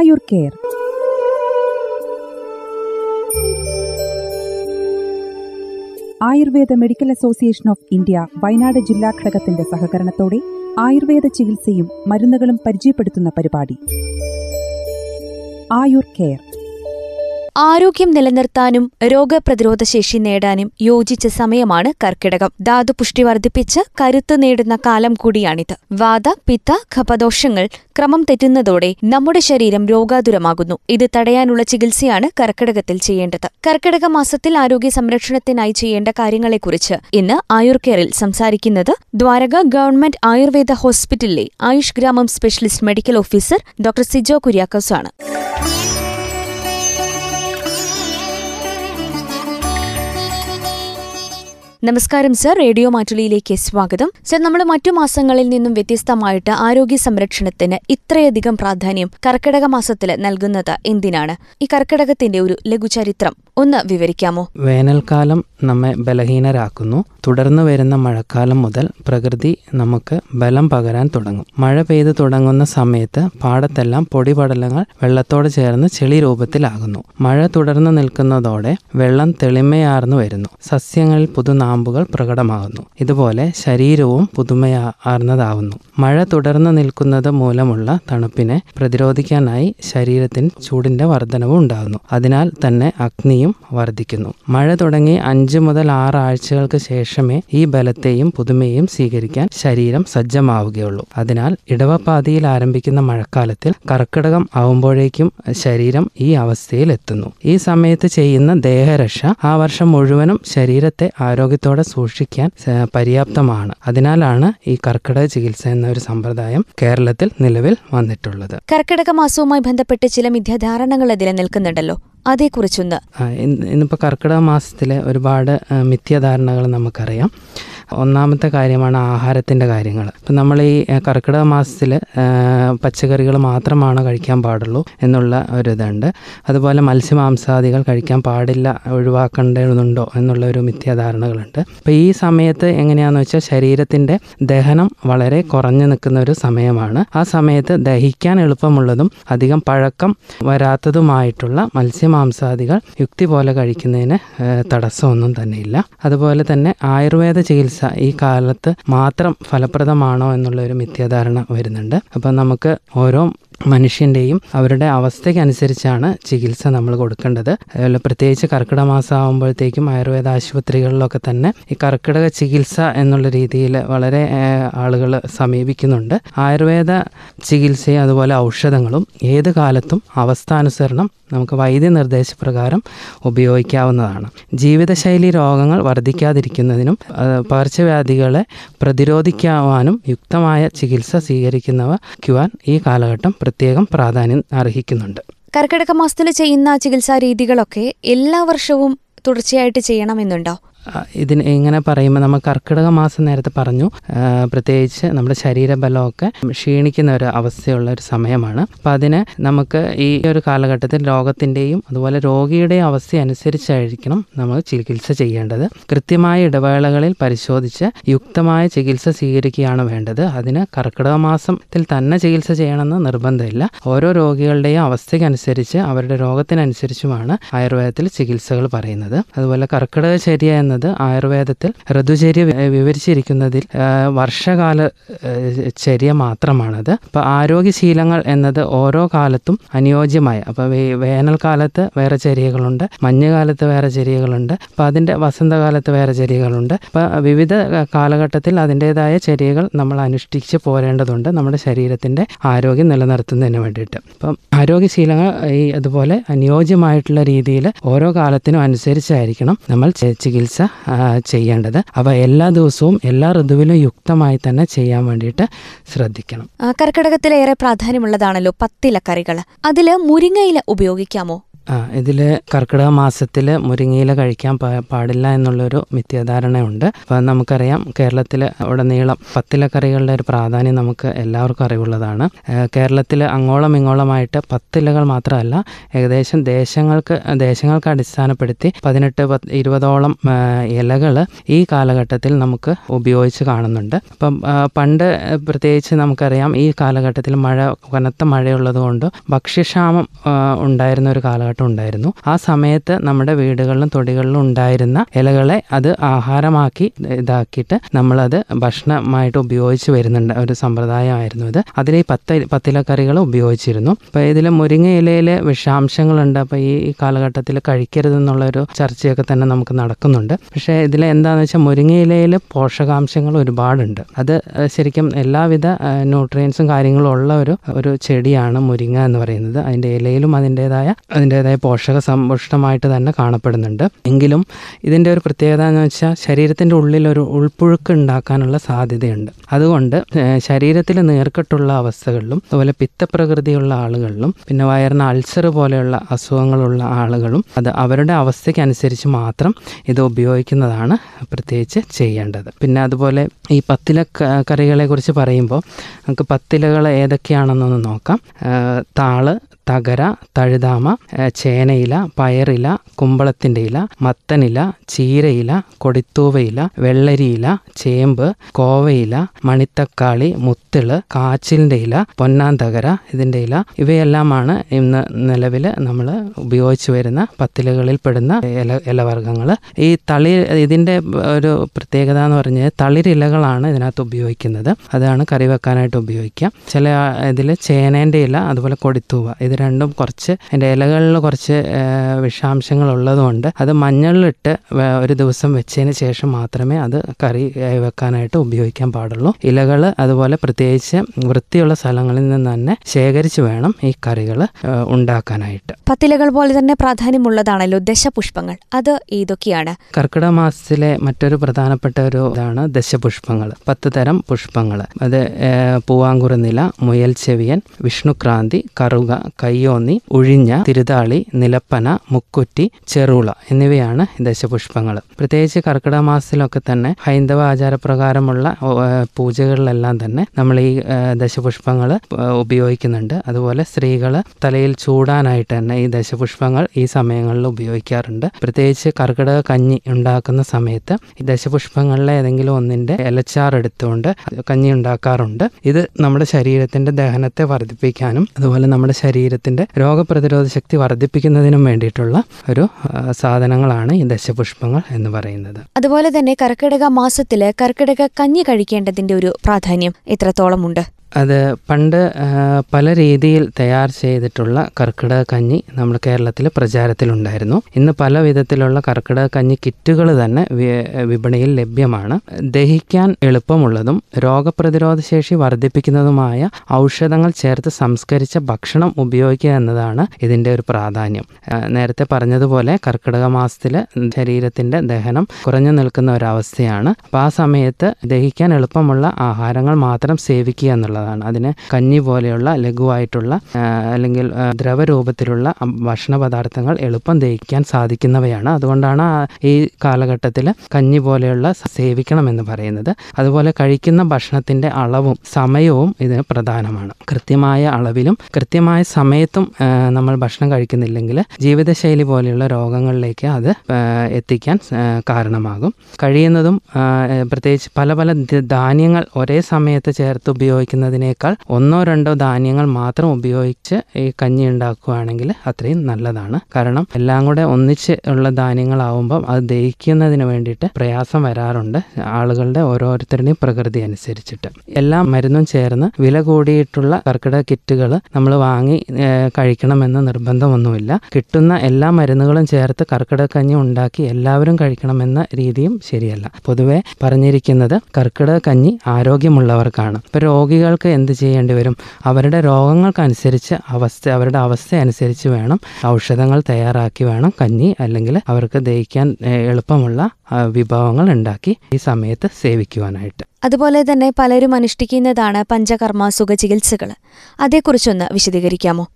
Ayur care Ayurveda medical association of India Wayanad ജില്ലാ ഘടകത്തിന്റെ സഹകരണത്തോടെ ആയുർവേദ ചികിത്സയും മരുന്നുകളും പരിചയപ്പെടുത്തുന്ന പരിപാടി. ആയുർ കെയർ ആരോഗ്യം നിലനിർത്താനും രോഗപ്രതിരോധ ശേഷി നേടാനും യോജിച്ച സമയമാണ് കർക്കിടകം. ധാതുപുഷ്ടി വർദ്ധിപ്പിച്ച് കരുത്ത് നേടുന്ന കാലം കൂടിയാണിത്. വാത പിത്ത ഖപദോഷങ്ങൾ ക്രമം തെറ്റുന്നതോടെ നമ്മുടെ ശരീരം രോഗാതുരമാകുന്നു. ഇത് തടയാനുള്ള ചികിത്സയാണ് കർക്കിടകത്തിൽ ചെയ്യേണ്ടത്. കർക്കിടക മാസത്തിൽ ആരോഗ്യ സംരക്ഷണത്തിനായി ചെയ്യേണ്ട കാര്യങ്ങളെക്കുറിച്ച് ഇന്ന് ആയുർ കെയറിൽ സംസാരിക്കുന്നത് ദ്വാരക ഗവൺമെന്റ് ആയുർവേദ ഹോസ്പിറ്റലിലെ ആയുഷ് ഗ്രാമം specialist medical officer doctor Sijo Kuriakose ആണ് നമസ്കാരം സർ. റേഡിയോ മാറ്റുലിയിലേക്ക് സ്വാഗതം. സർ നമ്മൾ മറ്റു മാസങ്ങളിൽ നിന്നും വ്യത്യസ്തമായിട്ട് ആരോഗ്യ സംരക്ഷണത്തിന് ഇത്രയധികം പ്രാധാന്യം കർക്കിടക മാസത്തിൽ നൽകുന്നത് എന്തിനാണ്? ഈ കർക്കിടകത്തിന്റെ ഒരു ലഘുചരിത്രം ഒന്ന് വിവരിക്കാമോ? വേനൽക്കാലം നമ്മെ ബലഹീനരാക്കുന്നു. തുടർന്ന് വരുന്ന മഴക്കാലം മുതൽ പ്രകൃതി നമുക്ക് ബലം പകരാൻ തുടങ്ങും. മഴ പെയ്ത് തുടങ്ങുന്ന സമയത്ത് പാടത്തെല്ലാം പൊടിപടലങ്ങൾ വെള്ളത്തോട് ചേർന്ന് ചെളി രൂപത്തിലാകുന്നു. മഴ തുടർന്ന് നിൽക്കുന്നതോടെ വെള്ളം തെളിമയാർന്നു വരുന്നു. സസ്യങ്ങളിൽ പുതുനാമ്പുകൾ പ്രകടമാകുന്നു. ഇതുപോലെ ശരീരവും പുതുമയാർന്നതാവുന്നു. മഴ തുടർന്ന് നിൽക്കുന്നത് മൂലമുള്ള തണുപ്പിനെ പ്രതിരോധിക്കാനായി ശരീരത്തിന് ചൂടിന്റെ വർധനവും ഉണ്ടാകുന്നു. അതിനാൽ തന്നെ അഗ്നിയും വർദ്ധിക്കുന്നു. മഴ തുടങ്ങി അഞ്ച് മുതൽ ആറ് ആഴ്ചകൾക്ക് ശേഷമേ ഈ ബലത്തെയും പുതുമയും സ്വീകരിക്കാൻ ശരീരം സജ്ജമാവുകയുള്ളൂ. അതിനാൽ ഇടവപ്പാതിയിൽ ആരംഭിക്കുന്ന മഴക്കാലത്തിൽ കർക്കിടകം ആവുമ്പോഴേക്കും ശരീരം ഈ അവസ്ഥയിൽ എത്തുന്നു. ഈ സമയത്ത് ചെയ്യുന്ന ദേഹരക്ഷ ആ വർഷം മുഴുവനും ശരീരത്തെ ആരോഗ്യത്തോടെ സൂക്ഷിക്കാൻ പര്യാപ്തമാണ്. അതിനാലാണ് ഈ കർക്കിടക ചികിത്സ എന്ന ഒരു സമ്പ്രദായം കേരളത്തിൽ നിലവിൽ വന്നിട്ടുള്ളത്. കർക്കിടക മാസവുമായി ബന്ധപ്പെട്ട് ചില മിഥ്യാധാരണകൾ അതിലെ നിൽക്കുന്നുണ്ടല്ലോ. അതേക്കുറിച്ചൊന്ന്. ഇന്നിപ്പോൾ കർക്കിടക മാസത്തിലെ ഒരുപാട് മിഥ്യാധാരണകൾ നമുക്കറിയാം. ഒന്നാമത്തെ കാര്യമാണ് ആഹാരത്തിന്റെ കാര്യങ്ങൾ. ഇപ്പം നമ്മൾ ഈ കർക്കിടക മാസത്തിൽ പച്ചക്കറികൾ മാത്രമാണ് കഴിക്കാൻ പാടുള്ളൂ എന്നുള്ള ഒരു ഇതുണ്ട് അതുപോലെ മത്സ്യമാംസാദികൾ കഴിക്കാൻ പാടില്ല ഒഴിവാക്കേണ്ടതുണ്ടോ എന്നുള്ള ഒരു മിഥ്യാധാരണകളുണ്ട്. അപ്പോൾ ഈ സമയത്ത് എങ്ങനെയാണെന്ന് വെച്ചാൽ ശരീരത്തിന്റെ ദഹനം വളരെ കുറഞ്ഞു നിൽക്കുന്ന ഒരു സമയമാണ്. ആ സമയത്ത് ദഹിക്കാൻ എളുപ്പമുള്ളതും അധികം പഴക്കം വരാത്തതുമായിട്ടുള്ള മത്സ്യമാംസാദികൾ യുക്തി പോലെ കഴിക്കുന്നതിന് തടസ്സമൊന്നും തന്നെയില്ല. അതുപോലെ തന്നെ ആയുർവേദ ചികിത്സ ഈ കാലത്ത് മാത്രം ഫലപ്രദമാണോ എന്നുള്ള ഒരു മിഥ്യാധാരണ വരുന്നുണ്ട്. അപ്പം നമുക്ക് ഓരോ മനുഷ്യന്റെയും അവരുടെ അവസ്ഥയ്ക്കനുസരിച്ചാണ് ചികിത്സ നമ്മൾ കൊടുക്കേണ്ടത്. അതുപോലെ പ്രത്യേകിച്ച് കർക്കിടക മാസം ആകുമ്പോഴത്തേക്കും ആയുർവേദ ആശുപത്രികളിലൊക്കെ തന്നെ ഈ കർക്കിടക ചികിത്സ എന്നുള്ള രീതിയിൽ വളരെ ആളുകൾ സമീപിക്കുന്നുണ്ട്. ആയുർവേദ ചികിത്സയും അതുപോലെ ഔഷധങ്ങളും ഏത് കാലത്തും അവസ്ഥാനുസരണം നമുക്ക് വൈദ്യനിർദ്ദേശപ്രകാരം ഉപയോഗിക്കാവുന്നതാണ്. ജീവിതശൈലി രോഗങ്ങൾ വർദ്ധിക്കാതിരിക്കുന്നതിനും പകർച്ചവ്യാധികളെ പ്രതിരോധിക്കാവാനും യുക്തമായ ചികിത്സ സ്വീകരിക്കുന്നവയ്ക്കുവാൻ ഈ കാലഘട്ടം പ്രത്യേകം പ്രാധാന്യം അർഹിക്കുന്നുണ്ട്. കർക്കിടക മാസത്തിൽ ചെയ്യുന്ന ചികിത്സാ രീതികളൊക്കെ എല്ലാ വർഷവും തുടർച്ചയായിട്ട് ചെയ്യണമെന്നുണ്ടോ? ഇതിന് ഇങ്ങനെ പറയുമ്പോൾ നമ്മൾ കർക്കിടക മാസം നേരത്തെ പറഞ്ഞു. പ്രത്യേകിച്ച് നമ്മുടെ ശരീരബലമൊക്കെ ക്ഷീണിക്കുന്ന ഒരു അവസ്ഥയുള്ള ഒരു സമയമാണ്. അപ്പം അതിന് നമുക്ക് ഈ ഒരു കാലഘട്ടത്തിൽ രോഗത്തിന്റെയും അതുപോലെ രോഗിയുടെയും അവസ്ഥ അനുസരിച്ചായിരിക്കണം നമ്മൾ ചികിത്സ ചെയ്യേണ്ടത്. കൃത്യമായ ഇടവേളകളിൽ പരിശോധിച്ച് യുക്തമായ ചികിത്സ സ്വീകരിക്കുകയാണ് വേണ്ടത്. അതിന് കർക്കിടക മാസത്തിൽ തന്നെ ചികിത്സ ചെയ്യണമെന്ന് നിർബന്ധമില്ല. ഓരോ രോഗികളുടെയും അവസ്ഥയ്ക്കനുസരിച്ച് അവരുടെ രോഗത്തിനനുസരിച്ചുമാണ് ആയുർവേദത്തിൽ ചികിത്സകൾ പറയുന്നത്. അതുപോലെ കർക്കിടക ചര്യ എന്നത് ആയുർവേദത്തിൽ ഋതുചര്യ വിവരിച്ചിരിക്കുന്നതിൽ വർഷകാല ചര്യ മാത്രമാണത്. അപ്പോൾ ആരോഗ്യശീലങ്ങൾ എന്നത് ഓരോ കാലത്തും അനുയോജ്യമായ അപ്പോൾ വേനൽക്കാലത്ത് വേറെ ചര്യകളുണ്ട് മഞ്ഞുകാലത്ത് വേറെ ചര്യകളുണ്ട് അപ്പോൾ അതിന്റെ വസന്തകാലത്ത് വേറെ ചര്യകളുണ്ട്. അപ്പോൾ വിവിധ കാലഘട്ടത്തിൽ അതിന്റെതായ ചര്യകൾ നമ്മൾ അനുഷ്ഠിച്ച് പോരേണ്ടതുണ്ട് നമ്മുടെ ശരീരത്തിന്റെ ആരോഗ്യം നിലനിർത്തുന്നതിന് വേണ്ടിയിട്ട്. അപ്പം ആരോഗ്യശീലങ്ങൾ ഈ അതുപോലെ അനുയോജ്യമായിട്ടുള്ള രീതിയിൽ ഓരോ കാലത്തിനും അനുസരിച്ചായിരിക്കണം നമ്മൾ ചി- ചെയ്യേണ്ടത്. അവ എല്ലാ ദിവസവും എല്ലാ ഋതുവിലും യുക്തമായി തന്നെ ചെയ്യാൻ വേണ്ടിയിട്ട് ശ്രദ്ധിക്കണം. കർക്കിടകത്തിലേറെ പ്രാധാന്യമുള്ളതാണല്ലോ പത്തില കറികൾ അതിൽ മുരിങ്ങയില ഉപയോഗിക്കാമോ? ആ ഇതിൽ കർക്കിടക മാസത്തിൽ മുരിങ്ങയില കഴിക്കാൻ പാടില്ല എന്നുള്ളൊരു മിഥ്യാധാരണയുണ്ട്. അപ്പം നമുക്കറിയാം കേരളത്തിൽ ഉടനീളം പത്തിലക്കറികളുടെ ഒരു പ്രാധാന്യം നമുക്ക് എല്ലാവർക്കും അറിവുള്ളതാണ്. കേരളത്തിൽ അങ്ങോളം ഇങ്ങോളമായിട്ട് പത്തിലകൾ മാത്രമല്ല ഏകദേശം ദേശങ്ങൾക്ക് ദേശങ്ങൾക്ക് അടിസ്ഥാനപ്പെടുത്തി പതിനെട്ട് പത്ത് ഇരുപതോളം ഇലകൾ ഈ കാലഘട്ടത്തിൽ നമുക്ക് ഉപയോഗിച്ച് കാണുന്നുണ്ട്. അപ്പം പണ്ട് പ്രത്യേകിച്ച് നമുക്കറിയാം ഈ കാലഘട്ടത്തിൽ മഴ കനത്ത മഴയുള്ളതുകൊണ്ട് ഭക്ഷ്യക്ഷാമം ഉണ്ടായിരുന്ന ഒരു കാലഘട്ടം ഉണ്ടായിരുന്നു ആ സമയത്ത് നമ്മുടെ വീടുകളിലും തൊടികളിലും ഉണ്ടായിരുന്ന ഇലകളെ അത് ആഹാരമാക്കി ഇതാക്കിയിട്ട് നമ്മളത് ഭക്ഷണമായിട്ട് ഉപയോഗിച്ച് വരുന്നുണ്ട്. ഒരു സമ്പ്രദായമായിരുന്നു ഇത് അതിൽ ഈ പത്ത് പത്തിലക്കറികൾ ഉപയോഗിച്ചിരുന്നു. അപ്പോൾ ഇതിൽ മുരിങ്ങ ഇലയിൽ വിഷാംശങ്ങളുണ്ട്. അപ്പോൾ ഈ കാലഘട്ടത്തിൽ കഴിക്കരുതെന്നുള്ളൊരു ചർച്ചയൊക്കെ തന്നെ നമുക്ക് നടക്കുന്നുണ്ട്. പക്ഷേ ഇതിൽ എന്താണെന്ന് വെച്ചാൽ മുരിങ്ങ ഇലയിൽ പോഷകാംശങ്ങൾ ഒരുപാടുണ്ട്. അത് ശരിക്കും എല്ലാവിധ ന്യൂട്രിയൻസും കാര്യങ്ങളും ഉള്ള ഒരു ഒരു ചെടിയാണ് മുരിങ്ങ എന്ന് പറയുന്നത്. അതിന്റെ ഇലയിലും അതിന്റെതായ അതിന്റെതായ പോഷക സമ്പുഷ്ടമായിട്ട് തന്നെ കാണപ്പെടുന്നുണ്ട്. എങ്കിലും ഇതിന്റെ ഒരു പ്രത്യേകത എന്ന് വെച്ചാൽ ശരീരത്തിന്റെ ഉള്ളിൽ ഒരു ഉൾപ്പുഴുക്ക് ഉണ്ടാക്കാനുള്ള സാധ്യതയുണ്ട്. അതുകൊണ്ട് ശരീരത്തിൽ നേർക്കെട്ടുള്ള അവസ്ഥകളിലും അതുപോലെ പിത്തപ്രകൃതിയുള്ള ആളുകളിലും പിന്നെ വയറിന് അൾസർ പോലെയുള്ള അസുഖങ്ങളുള്ള ആളുകളും അത് അവരുടെ അവസ്ഥയ്ക്കനുസരിച്ച് മാത്രം ഇത് ഉപയോഗിക്കുന്നതാണ് പ്രത്യേകിച്ച് ചെയ്യേണ്ടത്. പിന്നെ അതുപോലെ ഈ പത്തില കറികളെക്കുറിച്ച് കറികളെ കുറിച്ച് പറയുമ്പോൾ നമുക്ക് പത്തിലകൾ ഏതൊക്കെയാണെന്നൊന്ന് നോക്കാം. താൾ തകര തഴുതാമ ചേനയില പയറില കുമ്പളത്തിന്റെ ഇല മത്തനില ചീരയില കൊടിത്തൂവയില വെള്ളരിയില ചേമ്പ് കോവയില മണിത്തക്കാളി മുത്തിൾ കാച്ചിലിന്റെ ഇല പൊന്നാന്തകര ഇതിന്റെ ഇല. ഇവയെല്ലാമാണ് ഇന്ന് നിലവിൽ നമ്മൾ ഉപയോഗിച്ചു വരുന്ന പത്തിലകളിൽ പെടുന്ന ഇല ഇലവർഗങ്ങൾ ഈ തളി ഇതിന്റെ ഒരു പ്രത്യേകത എന്ന് പറഞ്ഞാൽ തളിരിലകളാണ് ഇതിനകത്ത് ഉപയോഗിക്കുന്നത്. അതാണ് കറി വെക്കാനായിട്ട് ഉപയോഗിക്കുക. ചില ഇതിൽ ചേനേന്റെ ഇല അതുപോലെ കൊടിത്തൂവ ഇത് രണ്ടും കുറച്ച് അതിന്റെ ഇലകളിൽ കുറച്ച് വിഷാംശങ്ങൾ ഉള്ളതുകൊണ്ട് അത് മഞ്ഞളിലിട്ട് ഒരു ദിവസം വെച്ചതിന് ശേഷം മാത്രമേ അത് കറി വെക്കാനായിട്ട് ഉപയോഗിക്കാൻ പാടുള്ളൂ. ഇലകൾ അതുപോലെ പ്രത്യേകിച്ച് വൃത്തിയുള്ള സ്ഥലങ്ങളിൽ നിന്ന് തന്നെ ശേഖരിച്ച് വേണം ഈ കറികൾ ഉണ്ടാക്കാനായിട്ട്. പത്തിലകൾ പോലെ തന്നെ പ്രാധാന്യമുള്ളതാണല്ലോ ദശപുഷ്പങ്ങൾ. അത് ഏതൊക്കെയാണ്? കർക്കിടക മാസത്തിലെ മറ്റൊരു പ്രധാനപ്പെട്ട ഒരു ഇതാണ് ദശപുഷ്പങ്ങൾ പത്ത് തരം പുഷ്പങ്ങൾ അത് പൂവാങ്കുറുനില മുയൽ ചെവിയൻ വിഷ്ണുക്രാന്തി കറുക കയ്യോന്നി ഉഴിഞ്ഞ തിരുതാളി നിലപ്പന മുക്കുറ്റി ചെറുള എന്നിവയാണ് ദശപുഷ്പങ്ങൾ. പ്രത്യേകിച്ച് കർക്കിടക മാസത്തിലൊക്കെ തന്നെ ഹൈന്ദവ ആചാരപ്രകാരമുള്ള പൂജകളിലെല്ലാം തന്നെ നമ്മൾ ഈ ദശപുഷ്പങ്ങൾ ഉപയോഗിക്കുന്നുണ്ട്. അതുപോലെ സ്ത്രീകൾ തലയിൽ ചൂടാനായിട്ട് തന്നെ ഈ ദശപുഷ്പങ്ങൾ ഈ സമയങ്ങളിൽ ഉപയോഗിക്കാറുണ്ട്. പ്രത്യേകിച്ച് കർക്കിടക കഞ്ഞി ഉണ്ടാക്കുന്ന സമയത്ത് ഈ ദശപുഷ്പങ്ങളിലെ ഏതെങ്കിലും ഒന്നിന്റെ ഇലച്ചാർ എടുത്തുകൊണ്ട് കഞ്ഞി ഉണ്ടാക്കാറുണ്ട്. ഇത് നമ്മുടെ ശരീരത്തിന്റെ ദഹനത്തെ വർദ്ധിപ്പിക്കാനും അതുപോലെ നമ്മുടെ ശരീരത്തിന്റെ രോഗപ്രതിരോധ ശക്തി വർദ്ധിപ്പിക്കുന്നതിനും വേണ്ടിയിട്ടുള്ള ഒരു സാധനങ്ങളാണ് ഈ ദശപുഷ്പങ്ങൾ എന്ന് പറയുന്നത്. അതുപോലെ തന്നെ കർക്കിടക മാസത്തിൽ കർക്കിടക കഞ്ഞി കഴിക്കേണ്ടതിന്റെ ഒരു പ്രാധാന്യം എത്രത്തോളമുണ്ട്? അത് പണ്ട് പല രീതിയിൽ തയ്യാർ ചെയ്തിട്ടുള്ള കർക്കിടക കഞ്ഞി നമ്മൾ കേരളത്തിൽ പ്രചാരത്തിലുണ്ടായിരുന്നു. ഇന്ന് പല വിധത്തിലുള്ള കർക്കിടക കഞ്ഞി കിറ്റുകൾ തന്നെ വിപണിയിൽ ലഭ്യമാണ്. ദഹിക്കാൻ എളുപ്പമുള്ളതും രോഗപ്രതിരോധ ശേഷി വർദ്ധിപ്പിക്കുന്നതുമായ ഔഷധങ്ങൾ ചേർത്ത് സംസ്കരിച്ച ഭക്ഷണം ഉപയോഗിക്കുക എന്നതാണ് ഇതിന്റെ ഒരു പ്രാധാന്യം. നേരത്തെ പറഞ്ഞതുപോലെ കർക്കിടക മാസത്തിൽ ശരീരത്തിന്റെ ദഹനം കുറഞ്ഞു നിൽക്കുന്ന ഒരവസ്ഥയാണ്. അപ്പോൾ ആ സമയത്ത് ദഹിക്കാൻ എളുപ്പമുള്ള ആഹാരങ്ങൾ മാത്രം സേവിക്കുക എന്നുള്ളതാണ്. അതിന് കഞ്ഞി പോലെയുള്ള ലഘുവായിട്ടുള്ള അല്ലെങ്കിൽ ദ്രവരൂപത്തിലുള്ള ഭക്ഷണ പദാർത്ഥങ്ങൾ എളുപ്പം ദഹിക്കാൻ സാധിക്കുന്നവയാണ്. അതുകൊണ്ടാണ് ഈ കാലഘട്ടത്തിൽ കഞ്ഞി പോലെയുള്ള സേവിക്കണമെന്ന് പറയുന്നത്. അതുപോലെ കഴിക്കുന്ന ഭക്ഷണത്തിന്റെ അളവും സമയവും ഇതിന് പ്രധാനമാണ്. കൃത്യമായ അളവിലും കൃത്യമായ സമയത്തും നമ്മൾ ഭക്ഷണം കഴിക്കുന്നില്ലെങ്കിൽ ജീവിതശൈലി പോലെയുള്ള രോഗങ്ങളിലേക്ക് അത് എത്തിക്കാൻ കാരണമാകും. കഴിയുന്നതും പ്രത്യേകിച്ച് പല പല ധാന്യങ്ങൾ ഒരേ സമയത്ത് ചേർത്ത് ഉപയോഗിക്കുന്നതിനേക്കാൾ ഒന്നോ രണ്ടോ ധാന്യങ്ങൾ മാത്രം ഉപയോഗിച്ച് ഈ കഞ്ഞി ഉണ്ടാക്കുകയാണെങ്കിൽ അത്രയും നല്ലതാണ്. കാരണം എല്ലാം കൂടെ ഒന്നിച്ച് ഉള്ള ധാന്യങ്ങളാവുമ്പം അത് ദഹിക്കുന്നതിന് വേണ്ടിയിട്ട് പ്രയാസം വരാറുണ്ട് ആളുകളുടെ ഓരോരുത്തരുടെയും പ്രകൃതി അനുസരിച്ചിട്ട്. എല്ലാ മരുന്നും ചേർന്ന് വില കൂടിയിട്ടുള്ള കർക്കിടക കിറ്റുകൾ നമ്മൾ വാങ്ങി കഴിക്കണമെന്ന് നിർബന്ധമൊന്നുമില്ല. കിട്ടുന്ന എല്ലാ മരുന്നുകളും ചേർത്ത് കർക്കിടക കഞ്ഞി ഉണ്ടാക്കി എല്ലാവരും കഴിക്കണമെന്ന രീതിയും ശരിയല്ല. പൊതുവെ പറഞ്ഞിരിക്കുന്നത് കർക്കിടക കഞ്ഞി ആരോഗ്യമുള്ളവർക്കാണ്. ഇപ്പൊ രോഗികൾക്ക് രോഗികൾക്ക് എന്ത് ചെയ്യേണ്ടി വരും? അവരുടെ രോഗങ്ങൾക്കനുസരിച്ച് അവസ്ഥ അവരുടെ അവസ്ഥ അനുസരിച്ച് വേണം ഔഷധങ്ങൾ തയ്യാറാക്കി വേണം കഞ്ഞി അല്ലെങ്കിൽ അവർക്ക് ദഹിക്കാൻ എളുപ്പമുള്ള വിഭവങ്ങൾ ഉണ്ടാക്കി ഈ സമയത്ത് സേവിക്കുവാനായിട്ട്. അതുപോലെ തന്നെ പലരും അനുഷ്ഠിക്കുന്നതാണ് പഞ്ചകർമ്മ സുഖ ചികിത്സകൾ അതേക്കുറിച്ചൊന്ന് വിശദീകരിക്കാമോ?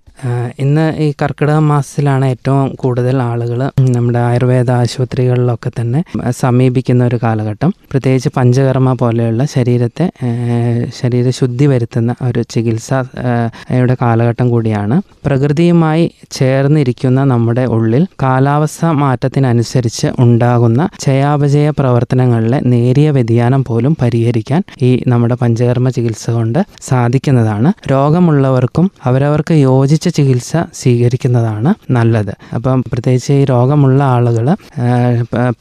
ഇന്ന് ഈ കർക്കിടക മാസത്തിലാണ് ഏറ്റവും കൂടുതൽ ആളുകൾ നമ്മുടെ ആയുർവേദ ആശുപത്രികളിലൊക്കെ തന്നെ സമീപിക്കുന്ന ഒരു കാലഘട്ടം. പ്രത്യേകിച്ച് പഞ്ചകർമ്മ പോലെയുള്ള ശരീരത്തെ ശരീര ശരീരശുദ്ധി വരുത്തുന്ന ഒരു ചികിത്സ യുടെ കാലഘട്ടം കൂടിയാണ്. പ്രകൃതിയുമായി ചേർന്നിരിക്കുന്ന നമ്മുടെ ഉള്ളിൽ കാലാവസ്ഥ മാറ്റത്തിനനുസരിച്ച് ഉണ്ടാകുന്ന ചയാപചയ പ്രവർത്തനങ്ങളിലെ നേരിയ വ്യതിയാനം പോലും പരിഹരിക്കാൻ ഈ നമ്മുടെ പഞ്ചകർമ്മ ചികിത്സ കൊണ്ട് സാധിക്കുന്നതാണ്. രോഗമുള്ളവർക്കും അവരവർക്ക് യോജിച്ച ചികിത്സ സ്വീകരിക്കുന്നതാണ് നല്ലത്. അപ്പം പ്രത്യേകിച്ച് ഈ രോഗമുള്ള ആളുകൾ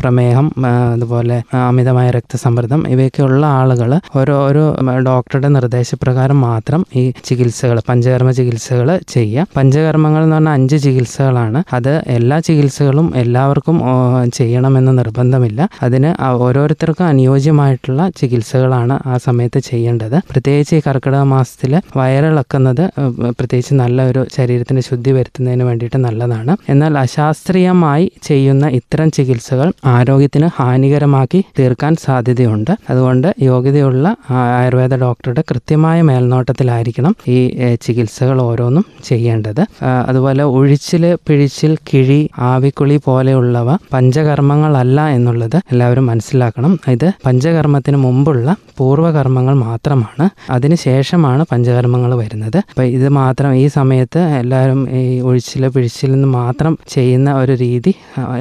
പ്രമേഹം അതുപോലെ അമിതമായ രക്തസമ്മർദ്ദം ഇവയൊക്കെയുള്ള ആളുകൾ ഓരോ ഡോക്ടറുടെ നിർദ്ദേശപ്രകാരം മാത്രം ഈ ചികിത്സകൾ പഞ്ചകർമ്മ ചികിത്സകൾ ചെയ്യുക. പഞ്ചകർമ്മങ്ങൾ എന്ന് പറഞ്ഞാൽ അഞ്ച് ചികിത്സകളാണ്. അത് എല്ലാ ചികിത്സകളും എല്ലാവർക്കും ചെയ്യണമെന്ന് നിർബന്ധമില്ല. അതിന് ഓരോരുത്തർക്കും അനുയോജ്യമായിട്ടുള്ള ചികിത്സകളാണ് ആ സമയത്ത് ചെയ്യേണ്ടത്. പ്രത്യേകിച്ച് ഈ കർക്കിടക മാസത്തിൽ വയറിളക്കുന്നത് പ്രത്യേകിച്ച് നല്ല ഒരു ശരീരത്തിന് ശുദ്ധി വരുത്തുന്നതിന് വേണ്ടിയിട്ട് നല്ലതാണ്. എന്നാൽ അശാസ്ത്രീയമായി ചെയ്യുന്ന ഇത്തരം ചികിത്സകൾ ആരോഗ്യത്തിന് ഹാനികരമാക്കി തീർക്കാൻ സാധ്യതയുണ്ട്. അതുകൊണ്ട് യോഗ്യതയുള്ള ആയുർവേദ ഡോക്ടറുടെ കൃത്യമായ മേൽനോട്ടത്തിലായിരിക്കണം ഈ ചികിത്സകൾ ഓരോന്നും ചെയ്യേണ്ടത്. അതുപോലെ ഒഴിച്ചിൽ പിഴിച്ചിൽ കിഴി ആവിക്കുളി പോലെയുള്ളവ പഞ്ചകർമ്മങ്ങളല്ല എന്നുള്ളത് എല്ലാവരും മനസ്സിലാക്കണം. ഇത് പഞ്ചകർമ്മത്തിന് മുമ്പുള്ള പൂർവകർമ്മങ്ങൾ മാത്രമാണ്. അതിനുശേഷമാണ് പഞ്ചകർമ്മങ്ങൾ വരുന്നത്. അപ്പം ഇത് മാത്രം ഈ സമയത്ത് എല്ലാവരും ഈ ഒഴിച്ചിൽ പിഴിച്ചിൽ നിന്ന് മാത്രം ചെയ്യുന്ന ഒരു രീതി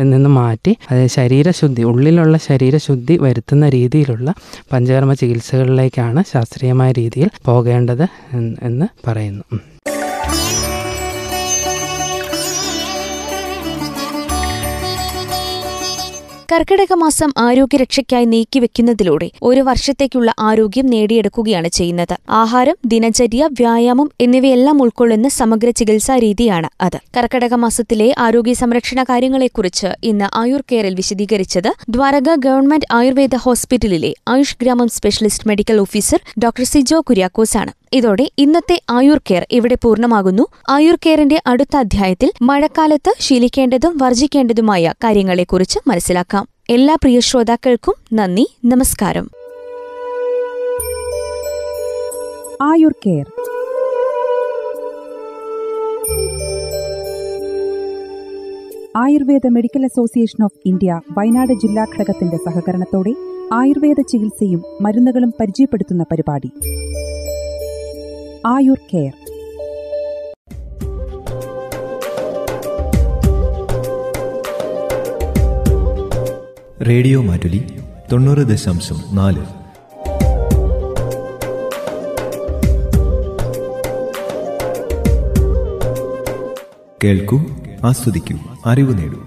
നിന്ന് മാറ്റി അത് ശരീരശുദ്ധി ഉള്ളിലുള്ള ശരീരശുദ്ധി വരുത്തുന്ന രീതിയിലുള്ള പഞ്ചകർമ്മ ചികിത്സകളിലേക്കാണ് ശാസ്ത്രീയമായ രീതിയിൽ പോകേണ്ടത് എന്ന് പറയുന്നു. കർക്കിടക മാസം ആരോഗ്യരക്ഷയ്ക്കായി നീക്കിവെക്കുന്നതിലൂടെ ഒരു വർഷത്തേക്കുള്ള ആരോഗ്യം നേടിയെടുക്കുകയാണ് ചെയ്യുന്നത്. ആഹാരം ദിനചര്യ വ്യായാമം എന്നിവയെല്ലാം ഉൾക്കൊള്ളുന്ന സമഗ്ര ചികിത്സാ രീതിയാണ് അത്. കർക്കിടക മാസത്തിലെ ആരോഗ്യ സംരക്ഷണ കാര്യങ്ങളെക്കുറിച്ച് ഇന്ന് ആയുർ കെയറിൽ വിശദീകരിച്ചത് ദ്വാരക ഗവൺമെന്റ് ആയുർവേദ ഹോസ്പിറ്റലിലെ ആയുഷ് ഗ്രാമം specialist medical officer doctor Sijo ആണ് ഇതോടെ ഇന്നത്തെ ആയുർ കെയർ ഇവിടെ പൂർണമാകുന്നു. ആയുർ കെയറിന്റെ അടുത്ത അധ്യായത്തിൽ മഴക്കാലത്ത് ശീലിക്കേണ്ടതും വർജിക്കേണ്ടതുമായ കാര്യങ്ങളെക്കുറിച്ച് മനസ്സിലാക്കാം. എല്ലാ പ്രിയ ശ്രോതാക്കൾക്കും നന്ദി നമസ്കാരം. Ayur care. Ayurveda medical association of India Wayanad ജില്ലാ ഘടകത്തിന്റെ സഹകരണത്തോടെ ആയുർവേദ ചികിത്സയും മരുന്നുകളും പരിചയപ്പെടുത്തുന്ന പരിപാടി. ആയുർ കെയർ റേഡിയോ മാറ്റുലി തൊണ്ണൂറ് ദശാംശം നാല്. കേൾക്കൂ ആസ്വദിക്കൂ അറിവ് നേടൂ.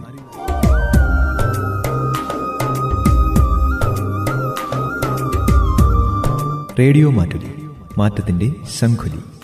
റേഡിയോ മാറ്റുലി. മാറ്റത്തിന്റെ ശംഖുലി.